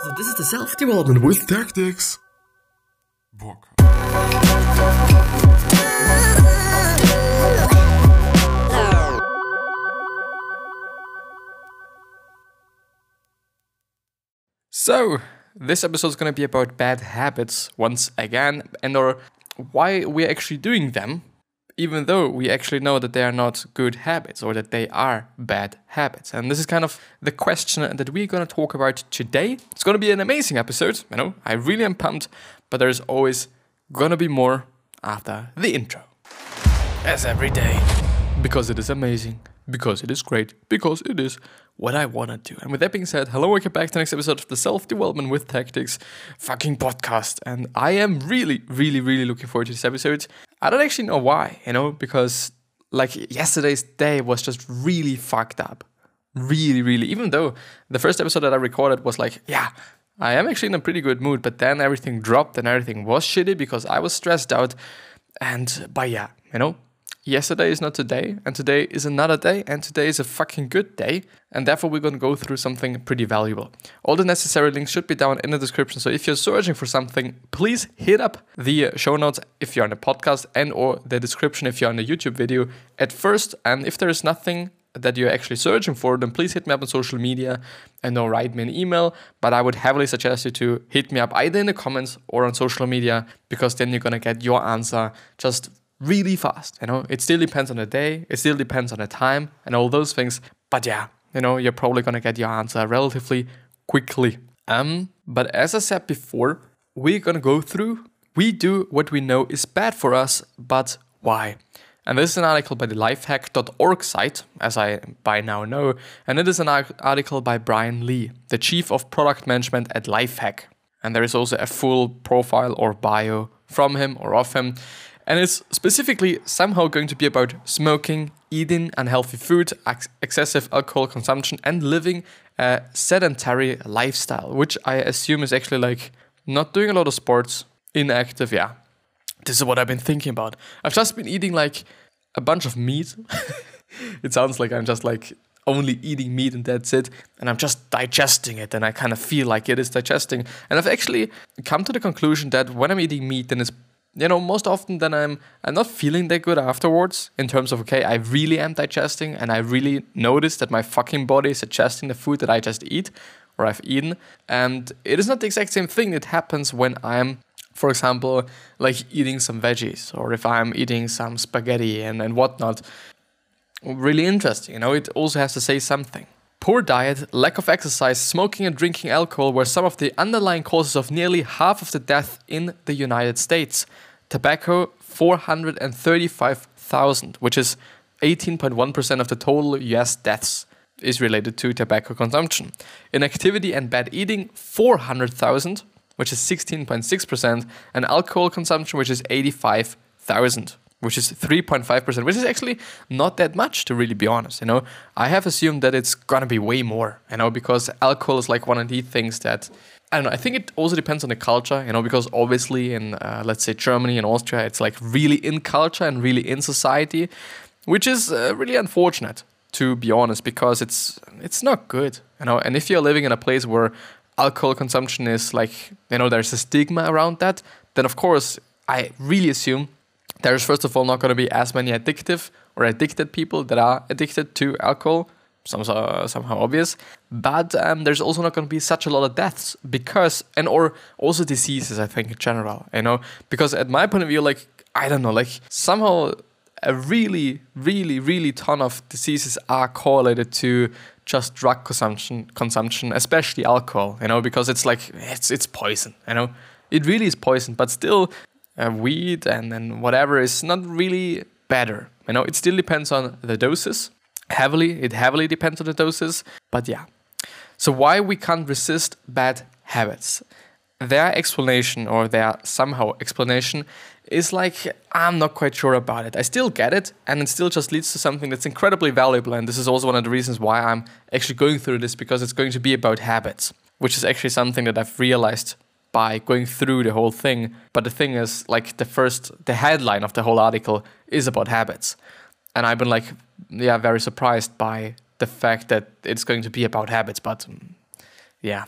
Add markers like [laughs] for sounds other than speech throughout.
So this is the self-development with tactics. Book. So, this episode is going to be about bad habits once again and or why we're actually doing them even though we actually know that they are not good habits or that they are bad habits. And this is kind of the question that we're going to talk about today. It's going to be an amazing episode, you know, I really am pumped, but there's always going to be more after the intro. As every day. Because it is amazing, because it is great, because it is what I want to do. And with that being said, hello, welcome back to the next episode of the Self Development with Tactics fucking podcast. And I am really, really, really looking forward to this episode. I don't actually know why, you know, because like yesterday's day was just really fucked up. Really, really. Even though the first episode that I recorded was like, yeah, I am actually in a pretty good mood, but then everything dropped and everything was shitty because I was stressed out. And but yeah, you know, yesterday is not today, and today is another day, and today is a fucking good day, and therefore we're gonna go through something pretty valuable. All the necessary links should be down in the description, so if you're searching for something, please hit up the uh, show notes if you're on the podcast and or the description if you're on the YouTube video at first, and if there is nothing that you're actually searching for, then please hit me up on social media and or write me an email. But I would heavily suggest you to hit me up either in the comments or on social media because then you're gonna get your answer just really fast. You know, it still depends on the day, it still depends on the time and all those things. But yeah, you know, you're probably gonna get your answer relatively quickly. Um, but as I said before, we're gonna go through. We do what we know is bad for us, but why? And this is an article by the lifehack.org site, as I by now know, and it is an article by Brian Lee, the chief of product management at Lifehack. And there is also a full profile or bio from him or of him and it's specifically somehow going to be about smoking, eating unhealthy food, ex- excessive alcohol consumption, and living a sedentary lifestyle, which I assume is actually like not doing a lot of sports, inactive. Yeah, this is what I've been thinking about. I've just been eating like a bunch of meat. [laughs] it sounds like I'm just like only eating meat and that's it. And I'm just digesting it and I kind of feel like it is digesting. And I've actually come to the conclusion that when I'm eating meat, then it's you know, most often then I'm I'm not feeling that good afterwards in terms of okay, I really am digesting and I really notice that my fucking body is digesting the food that I just eat or I've eaten. And it is not the exact same thing that happens when I'm for example, like eating some veggies or if I'm eating some spaghetti and, and whatnot. Really interesting, you know, it also has to say something. Poor diet, lack of exercise, smoking and drinking alcohol were some of the underlying causes of nearly half of the death in the United States. Tobacco, 435,000, which is 18.1% of the total US deaths is related to tobacco consumption. Inactivity and bad eating, 400,000, which is 16.6%, and alcohol consumption, which is 85,000 which is 3.5%, which is actually not that much to really be honest, you know. I have assumed that it's going to be way more, you know, because alcohol is like one of the things that I don't know. I think it also depends on the culture, you know, because obviously in uh, let's say Germany and Austria, it's like really in culture and really in society, which is uh, really unfortunate to be honest, because it's it's not good, you know. And if you're living in a place where alcohol consumption is like you know there's a stigma around that, then of course I really assume there's first of all not going to be as many addictive or addicted people that are addicted to alcohol. Some somehow obvious, but um, there's also not going to be such a lot of deaths because and or also diseases. I think in general, you know, because at my point of view, like I don't know, like somehow a really, really, really ton of diseases are correlated to just drug consumption, consumption, especially alcohol. You know, because it's like it's it's poison. You know, it really is poison. But still, uh, weed and, and whatever is not really better. You know, it still depends on the doses. Heavily, it heavily depends on the doses. But yeah. So why we can't resist bad habits? Their explanation or their somehow explanation is like I'm not quite sure about it. I still get it, and it still just leads to something that's incredibly valuable. And this is also one of the reasons why I'm actually going through this because it's going to be about habits, which is actually something that I've realized by going through the whole thing. But the thing is, like the first, the headline of the whole article is about habits, and I've been like, yeah, very surprised by the fact that it's going to be about habits. But um, yeah,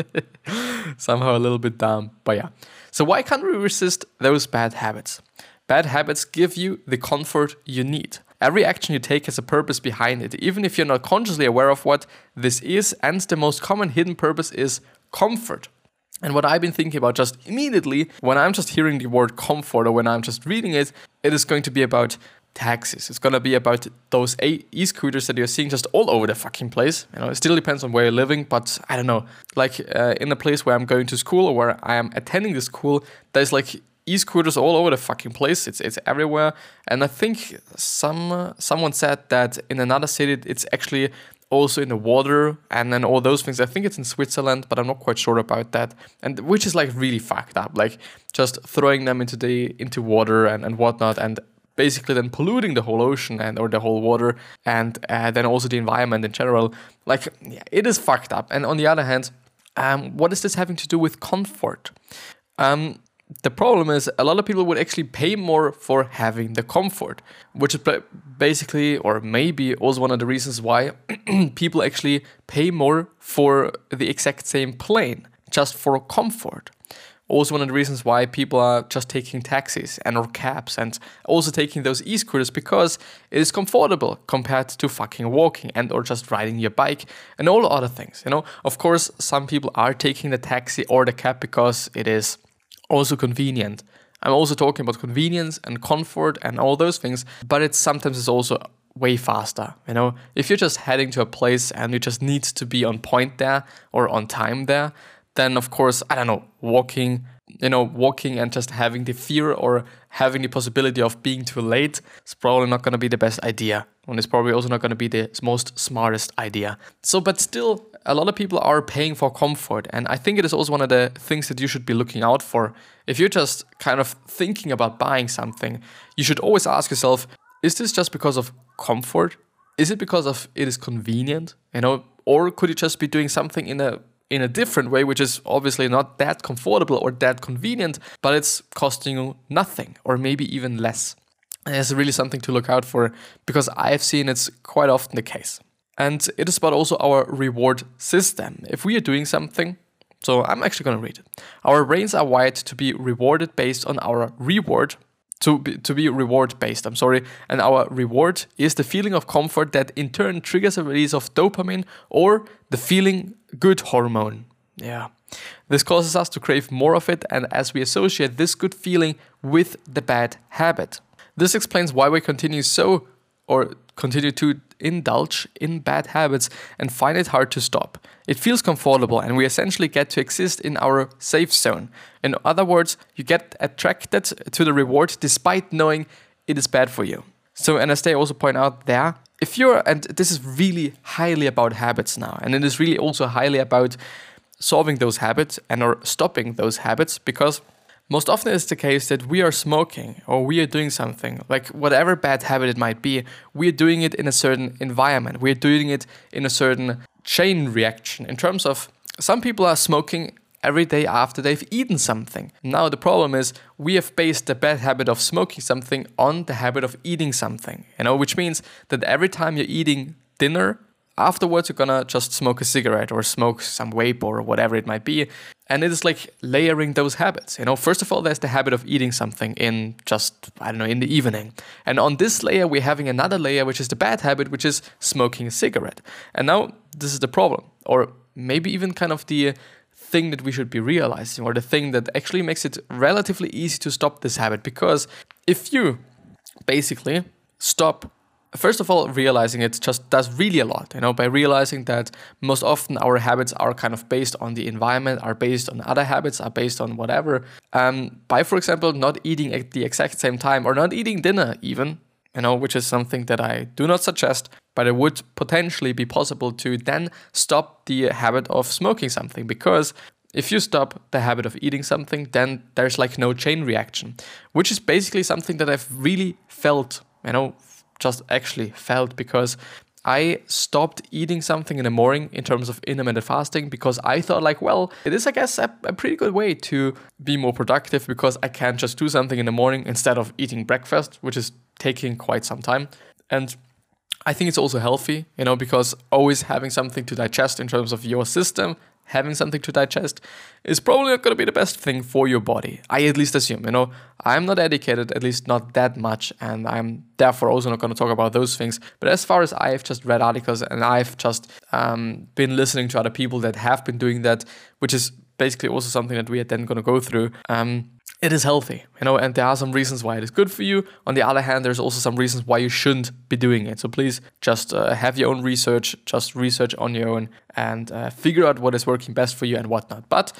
[laughs] Somehow a little bit dumb, but yeah. So, why can't we resist those bad habits? Bad habits give you the comfort you need. Every action you take has a purpose behind it, even if you're not consciously aware of what this is, and the most common hidden purpose is comfort. And what I've been thinking about just immediately when I'm just hearing the word comfort or when I'm just reading it, it is going to be about taxis. It's gonna be about those e-scooters that you're seeing just all over the fucking place. You know, it still depends on where you're living, but I don't know. Like uh, in the place where I'm going to school or where I am attending the school, there's like e-scooters all over the fucking place. It's it's everywhere. And I think some uh, someone said that in another city it's actually also in the water and then all those things. I think it's in Switzerland, but I'm not quite sure about that. And which is like really fucked up. Like just throwing them into the into water and, and whatnot and basically then polluting the whole ocean and or the whole water and uh, then also the environment in general. Like yeah, it is fucked up. And on the other hand, um, what is this having to do with comfort? Um, the problem is a lot of people would actually pay more for having the comfort, which is basically or maybe also one of the reasons why [clears throat] people actually pay more for the exact same plane just for comfort also one of the reasons why people are just taking taxis and or cabs and also taking those e-scooters because it is comfortable compared to fucking walking and or just riding your bike and all other things you know? Of course some people are taking the taxi or the cab because it is also convenient. I'm also talking about convenience and comfort and all those things but it's sometimes it's also way faster you know? If you're just heading to a place and you just need to be on point there or on time there then of course, I don't know, walking, you know, walking and just having the fear or having the possibility of being too late is probably not going to be the best idea. And it's probably also not going to be the most smartest idea. So, but still, a lot of people are paying for comfort. And I think it is also one of the things that you should be looking out for. If you're just kind of thinking about buying something, you should always ask yourself, is this just because of comfort? Is it because of it is convenient? You know, or could you just be doing something in a in a different way, which is obviously not that comfortable or that convenient, but it's costing you nothing or maybe even less. And it's really something to look out for because I've seen it's quite often the case. And it is about also our reward system. If we are doing something, so I'm actually going to read it. Our brains are wired to be rewarded based on our reward to be, to be reward based. I'm sorry. And our reward is the feeling of comfort that in turn triggers a release of dopamine or the feeling good hormone. Yeah. This causes us to crave more of it, and as we associate this good feeling with the bad habit. This explains why we continue so or continue to indulge in bad habits and find it hard to stop. It feels comfortable and we essentially get to exist in our safe zone. In other words, you get attracted to the reward despite knowing it is bad for you. So, and as they also point out there, if you're, and this is really highly about habits now, and it is really also highly about solving those habits and or stopping those habits because most often it's the case that we are smoking or we are doing something, like whatever bad habit it might be, we're doing it in a certain environment. We're doing it in a certain chain reaction in terms of some people are smoking every day after they've eaten something. Now, the problem is we have based the bad habit of smoking something on the habit of eating something, you know, which means that every time you're eating dinner, afterwards you're gonna just smoke a cigarette or smoke some vape or whatever it might be. And it is like layering those habits you know. First of all there's the habit of eating something in just i don't know in the evening. And on this layer we're having another layer which is the bad habit which is smoking a cigarette. And now this is the problem or maybe even kind of the thing that we should be realizing or the thing that actually makes it relatively easy to stop this habit because if you basically stop first of all, realizing it just does really a lot, you know, by realizing that most often our habits are kind of based on the environment, are based on other habits, are based on whatever. Um, by, for example, not eating at the exact same time or not eating dinner even, you know, which is something that I do not suggest, but it would potentially be possible to then stop the habit of smoking something because if you stop the habit of eating something, then there's like no chain reaction, which is basically something that I've really felt, you know, just actually felt because I stopped eating something in the morning in terms of intermittent fasting because I thought like, well, it is I guess a, a, pretty good way to be more productive because I can just do something in the morning instead of eating breakfast, which is taking quite some time. And I think it's also healthy, you know, because always having something to digest in terms of your system having something to digest is probably not going to be the best thing for your body. I at least assume, you know, I'm not educated, at least not that much, and I'm therefore also not going to talk about those things. But as far as I've just read articles and I've just um, been listening to other people that have been doing that, which is basically also something that we are then going to go through. Um, it is healthy, you know, and there are some reasons why it is good for you. On the other hand, there's also some reasons why you shouldn't be doing it. So please just uh, have your own research, just research on your own, and uh, figure out what is working best for you and whatnot. But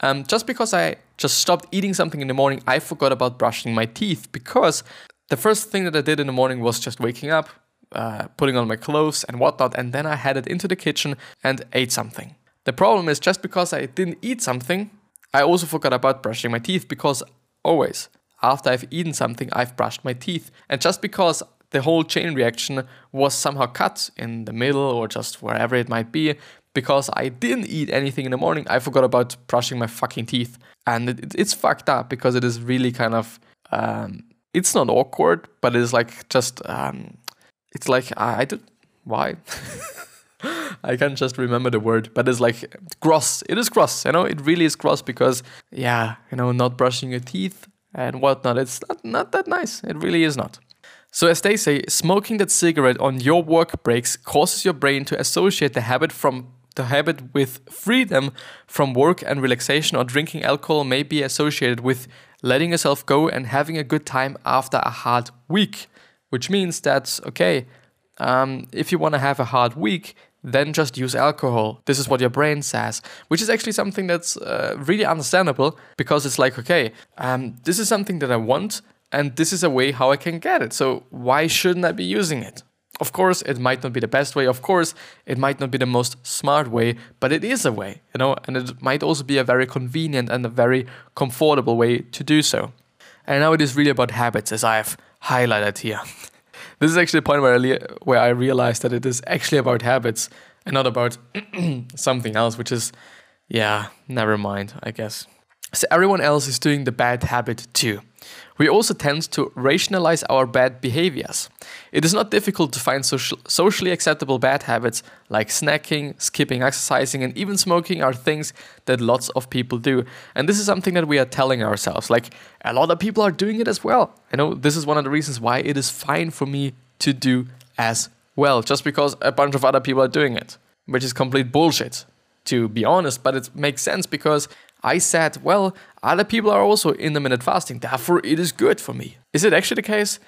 um, just because I just stopped eating something in the morning, I forgot about brushing my teeth because the first thing that I did in the morning was just waking up, uh, putting on my clothes and whatnot, and then I headed into the kitchen and ate something. The problem is just because I didn't eat something, I also forgot about brushing my teeth because always after I've eaten something, I've brushed my teeth. And just because the whole chain reaction was somehow cut in the middle or just wherever it might be, because I didn't eat anything in the morning, I forgot about brushing my fucking teeth. And it, it's fucked up because it is really kind of, um, it's not awkward, but it is like just, um, it's like, I, I did, why? [laughs] [gasps] I can't just remember the word, but it's like gross. It is gross, you know. It really is gross because, yeah, you know, not brushing your teeth and whatnot. It's not not that nice. It really is not. So as they say, smoking that cigarette on your work breaks causes your brain to associate the habit from the habit with freedom from work and relaxation or drinking alcohol may be associated with letting yourself go and having a good time after a hard week, which means that okay, um, if you want to have a hard week, then just use alcohol. This is what your brain says, which is actually something that's uh, really understandable because it's like, okay, um, this is something that I want, and this is a way how I can get it. So why shouldn't I be using it? Of course, it might not be the best way. Of course, it might not be the most smart way, but it is a way, you know, and it might also be a very convenient and a very comfortable way to do so. And now it is really about habits, as I have highlighted here. This is actually a point where I, where I realized that it is actually about habits and not about [clears throat] something else, which is, yeah, never mind, I guess. So everyone else is doing the bad habit too. We also tend to rationalize our bad behaviors. It is not difficult to find social, socially acceptable bad habits like snacking, skipping exercising, and even smoking are things that lots of people do. And this is something that we are telling ourselves. Like a lot of people are doing it as well. You know, this is one of the reasons why it is fine for me to do as well, just because a bunch of other people are doing it, which is complete bullshit, to be honest. But it makes sense because I said, well, other people are also in the intermittent fasting, therefore it is good for me. Is it actually the case?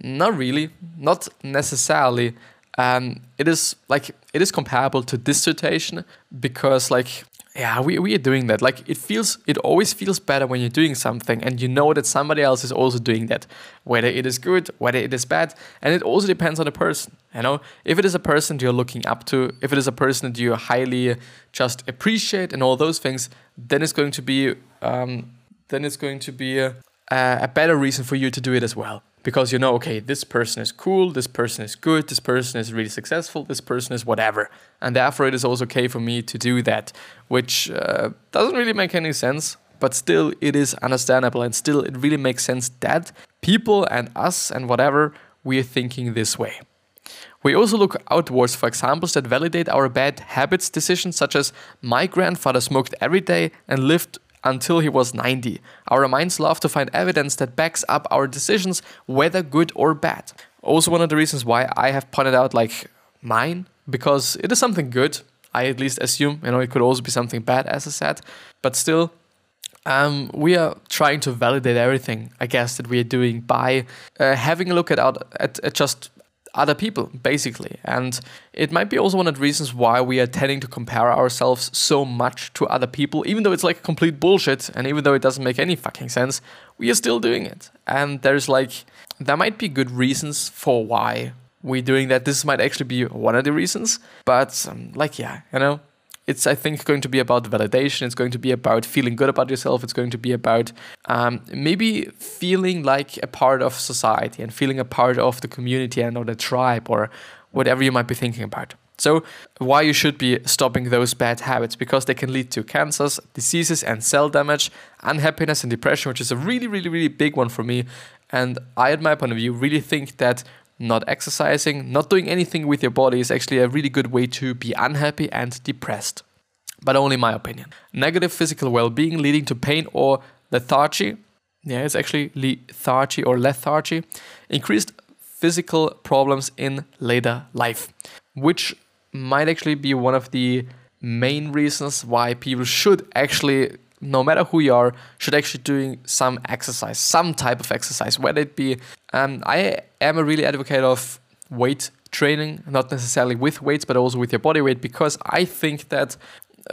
Not really, not necessarily. Um, it is like it is comparable to dissertation because like yeah we, we are doing that. Like it feels it always feels better when you're doing something and you know that somebody else is also doing that whether it is good whether it is bad and it also depends on the person you know? If it is a person you're looking up to if it is a person that you highly just appreciate and all those things then it's going to be um, then it's going to be a, a better reason for you to do it as well because you know okay this person is cool this person is good this person is really successful this person is whatever. And therefore it is also okay for me to do that which uh, doesn't really make any sense but still it is understandable and still it really makes sense that people and us and whatever we are thinking this way. We also look outwards for examples that validate our bad habits decisions, such as my grandfather smoked every day and lived until he was 90. Our minds love to find evidence that backs up our decisions, whether good or bad. Also, one of the reasons why I have pointed out like mine, because it is something good. I at least assume, you know, it could also be something bad, as I said, but still, um, we are trying to validate everything, I guess, that we are doing by uh, having a look at, at, at just other people, basically. And it might be also one of the reasons why we are tending to compare ourselves so much to other people, even though it's like complete bullshit and even though it doesn't make any fucking sense, we are still doing it. And there's like, there might be good reasons for why we're doing that. This might actually be one of the reasons, but um, like, yeah, you know, it's I think going to be about validation. It's going to be about feeling good about yourself. It's going to be about um, maybe feeling like a part of society and feeling a part of the community and or the tribe or whatever you might be thinking about. So, why you should be stopping those bad habits because they can lead to cancers, diseases, and cell damage, unhappiness, and depression, which is a really, really, really big one for me. And I, at my point of view, really think that not exercising, not doing anything with your body is actually a really good way to be unhappy and depressed. but only my opinion. Negative physical well being leading to pain or lethargy. Yeah, it's actually lethargy or lethargy. Increased physical problems in later life, which might actually be one of the main reasons why people should actually no matter who you are should actually doing some exercise some type of exercise whether it be um, i am a really advocate of weight training not necessarily with weights but also with your body weight because i think that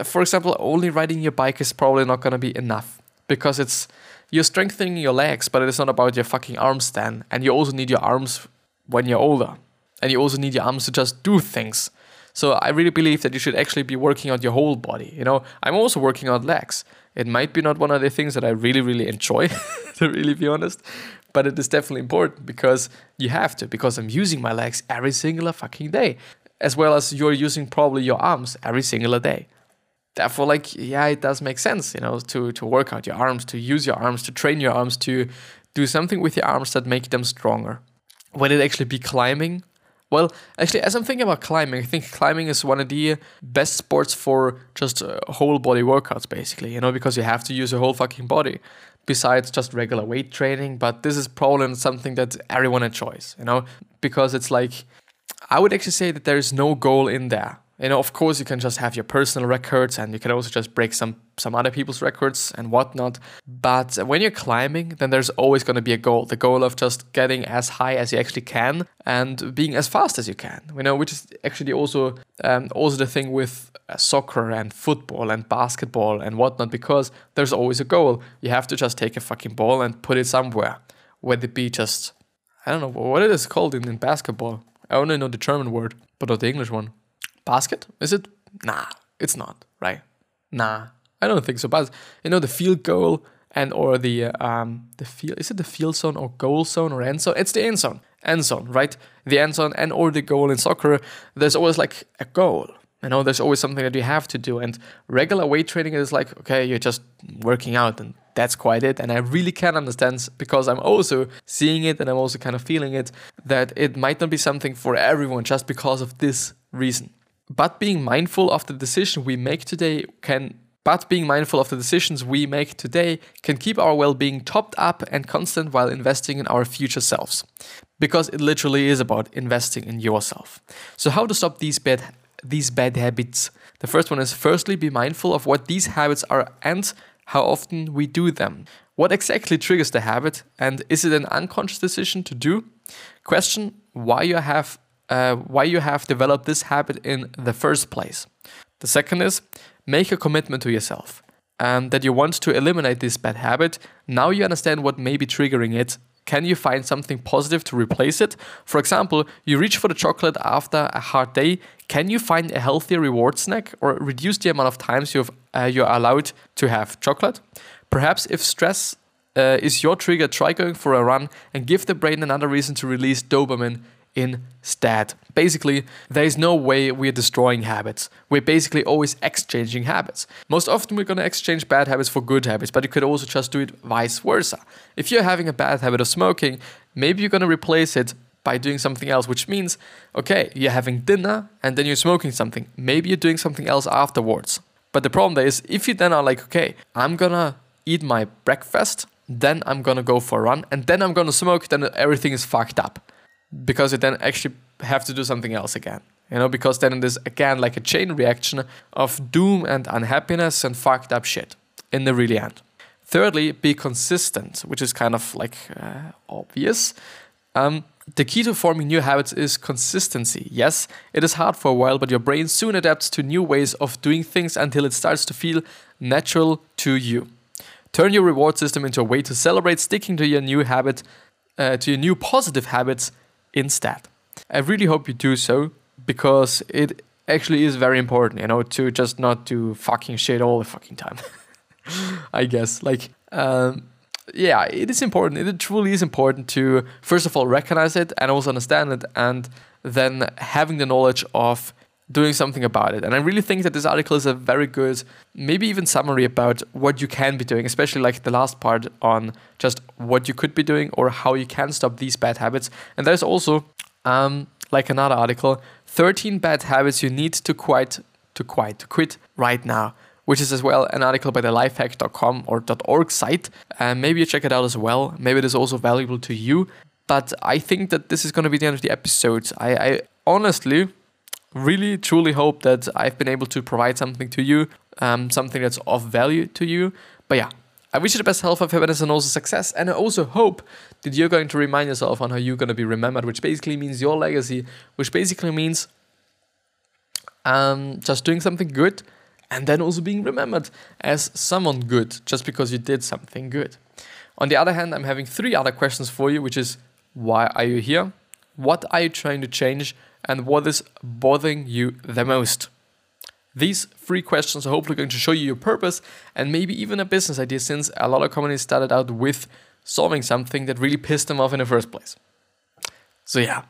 for example only riding your bike is probably not going to be enough because it's you're strengthening your legs but it's not about your fucking arms then and you also need your arms when you're older and you also need your arms to just do things so I really believe that you should actually be working on your whole body. You know, I'm also working on legs. It might be not one of the things that I really, really enjoy, [laughs] to really be honest, but it is definitely important because you have to, because I'm using my legs every single fucking day, as well as you're using probably your arms every single day. Therefore, like, yeah, it does make sense, you know, to, to work out your arms, to use your arms, to train your arms, to do something with your arms that make them stronger. Would it actually be climbing well, actually, as I'm thinking about climbing, I think climbing is one of the best sports for just uh, whole body workouts, basically, you know, because you have to use your whole fucking body besides just regular weight training. But this is probably something that everyone enjoys, you know, because it's like, I would actually say that there is no goal in there you know, of course, you can just have your personal records and you can also just break some some other people's records and whatnot. But when you're climbing, then there's always going to be a goal. The goal of just getting as high as you actually can and being as fast as you can. You know, which is actually also um, also the thing with uh, soccer and football and basketball and whatnot. Because there's always a goal. You have to just take a fucking ball and put it somewhere. Whether it be just I don't know what it is called in, in basketball. I only know the German word, but not the English one basket? Is it? Nah, it's not, right? Nah, I don't think so. But you know, the field goal and or the um the field is it the field zone or goal zone or end zone? It's the end zone, end zone, right? The end zone and or the goal in soccer. There's always like a goal. You know, there's always something that you have to do. And regular weight training is like, okay, you're just working out and that's quite it. And I really can understand because I'm also seeing it and I'm also kind of feeling it that it might not be something for everyone just because of this reason. But being mindful of the decision we make today can but being mindful of the decisions we make today can keep our well-being topped up and constant while investing in our future selves. Because it literally is about investing in yourself. So how to stop these bad these bad habits? The first one is firstly be mindful of what these habits are and how often we do them. What exactly triggers the habit and is it an unconscious decision to do? Question why you have uh, why you have developed this habit in the first place. The second is make a commitment to yourself and that you want to eliminate this bad habit. Now you understand what may be triggering it. Can you find something positive to replace it? For example, you reach for the chocolate after a hard day. Can you find a healthier reward snack or reduce the amount of times you've, uh, you're allowed to have chocolate? Perhaps if stress uh, is your trigger, try going for a run and give the brain another reason to release dopamine instead. Basically, there is no way we're destroying habits. We're basically always exchanging habits. Most often, we're going to exchange bad habits for good habits, but you could also just do it vice versa. If you're having a bad habit of smoking, maybe you're going to replace it by doing something else, which means, okay, you're having dinner and then you're smoking something. Maybe you're doing something else afterwards. But the problem there is, if you then are like, okay, I'm gonna eat my breakfast, then I'm gonna go for a run, and then I'm gonna smoke, then everything is fucked up because you then actually have to do something else again. You know, because then it is again like a chain reaction of doom and unhappiness and fucked up shit in the really end. Thirdly, be consistent, which is kind of like uh, obvious. Um, the key to forming new habits is consistency. Yes, it is hard for a while, but your brain soon adapts to new ways of doing things until it starts to feel natural to you. Turn your reward system into a way to celebrate sticking to your new habit, uh, to your new positive habits instead. I really hope you do so because it actually is very important, you know, to just not do fucking shit all the fucking time. [laughs] I guess. Like, um, yeah, it is important. It truly is important to, first of all, recognize it and also understand it, and then having the knowledge of doing something about it. And I really think that this article is a very good, maybe even summary about what you can be doing, especially like the last part on just what you could be doing or how you can stop these bad habits. And there's also, um, like another article, 13 bad habits you need to quit to quit, to quit right now, which is as well an article by the lifehack.com or .org site. And maybe you check it out as well. Maybe it is also valuable to you. But I think that this is going to be the end of the episode. I, I honestly really truly hope that I've been able to provide something to you, um, something that's of value to you. But yeah, I wish you the best health, of happiness, and also success. And I also hope that you're going to remind yourself on how you're going to be remembered, which basically means your legacy, which basically means um, just doing something good and then also being remembered as someone good just because you did something good. On the other hand, I'm having three other questions for you, which is why are you here? What are you trying to change? And what is bothering you the most? These three questions are hopefully going to show you your purpose and maybe even a business idea since a lot of companies started out with solving something that really pissed them off in the first place. So yeah,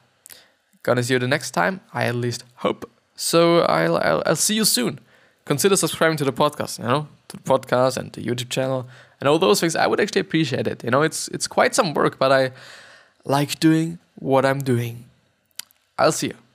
gonna see you the next time. I at least hope. So I'll, I'll, I'll see you soon. Consider subscribing to the podcast, you know, to the podcast and the YouTube channel and all those things. I would actually appreciate it. You know, it's it's quite some work, but I like doing what I'm doing. I'll see you.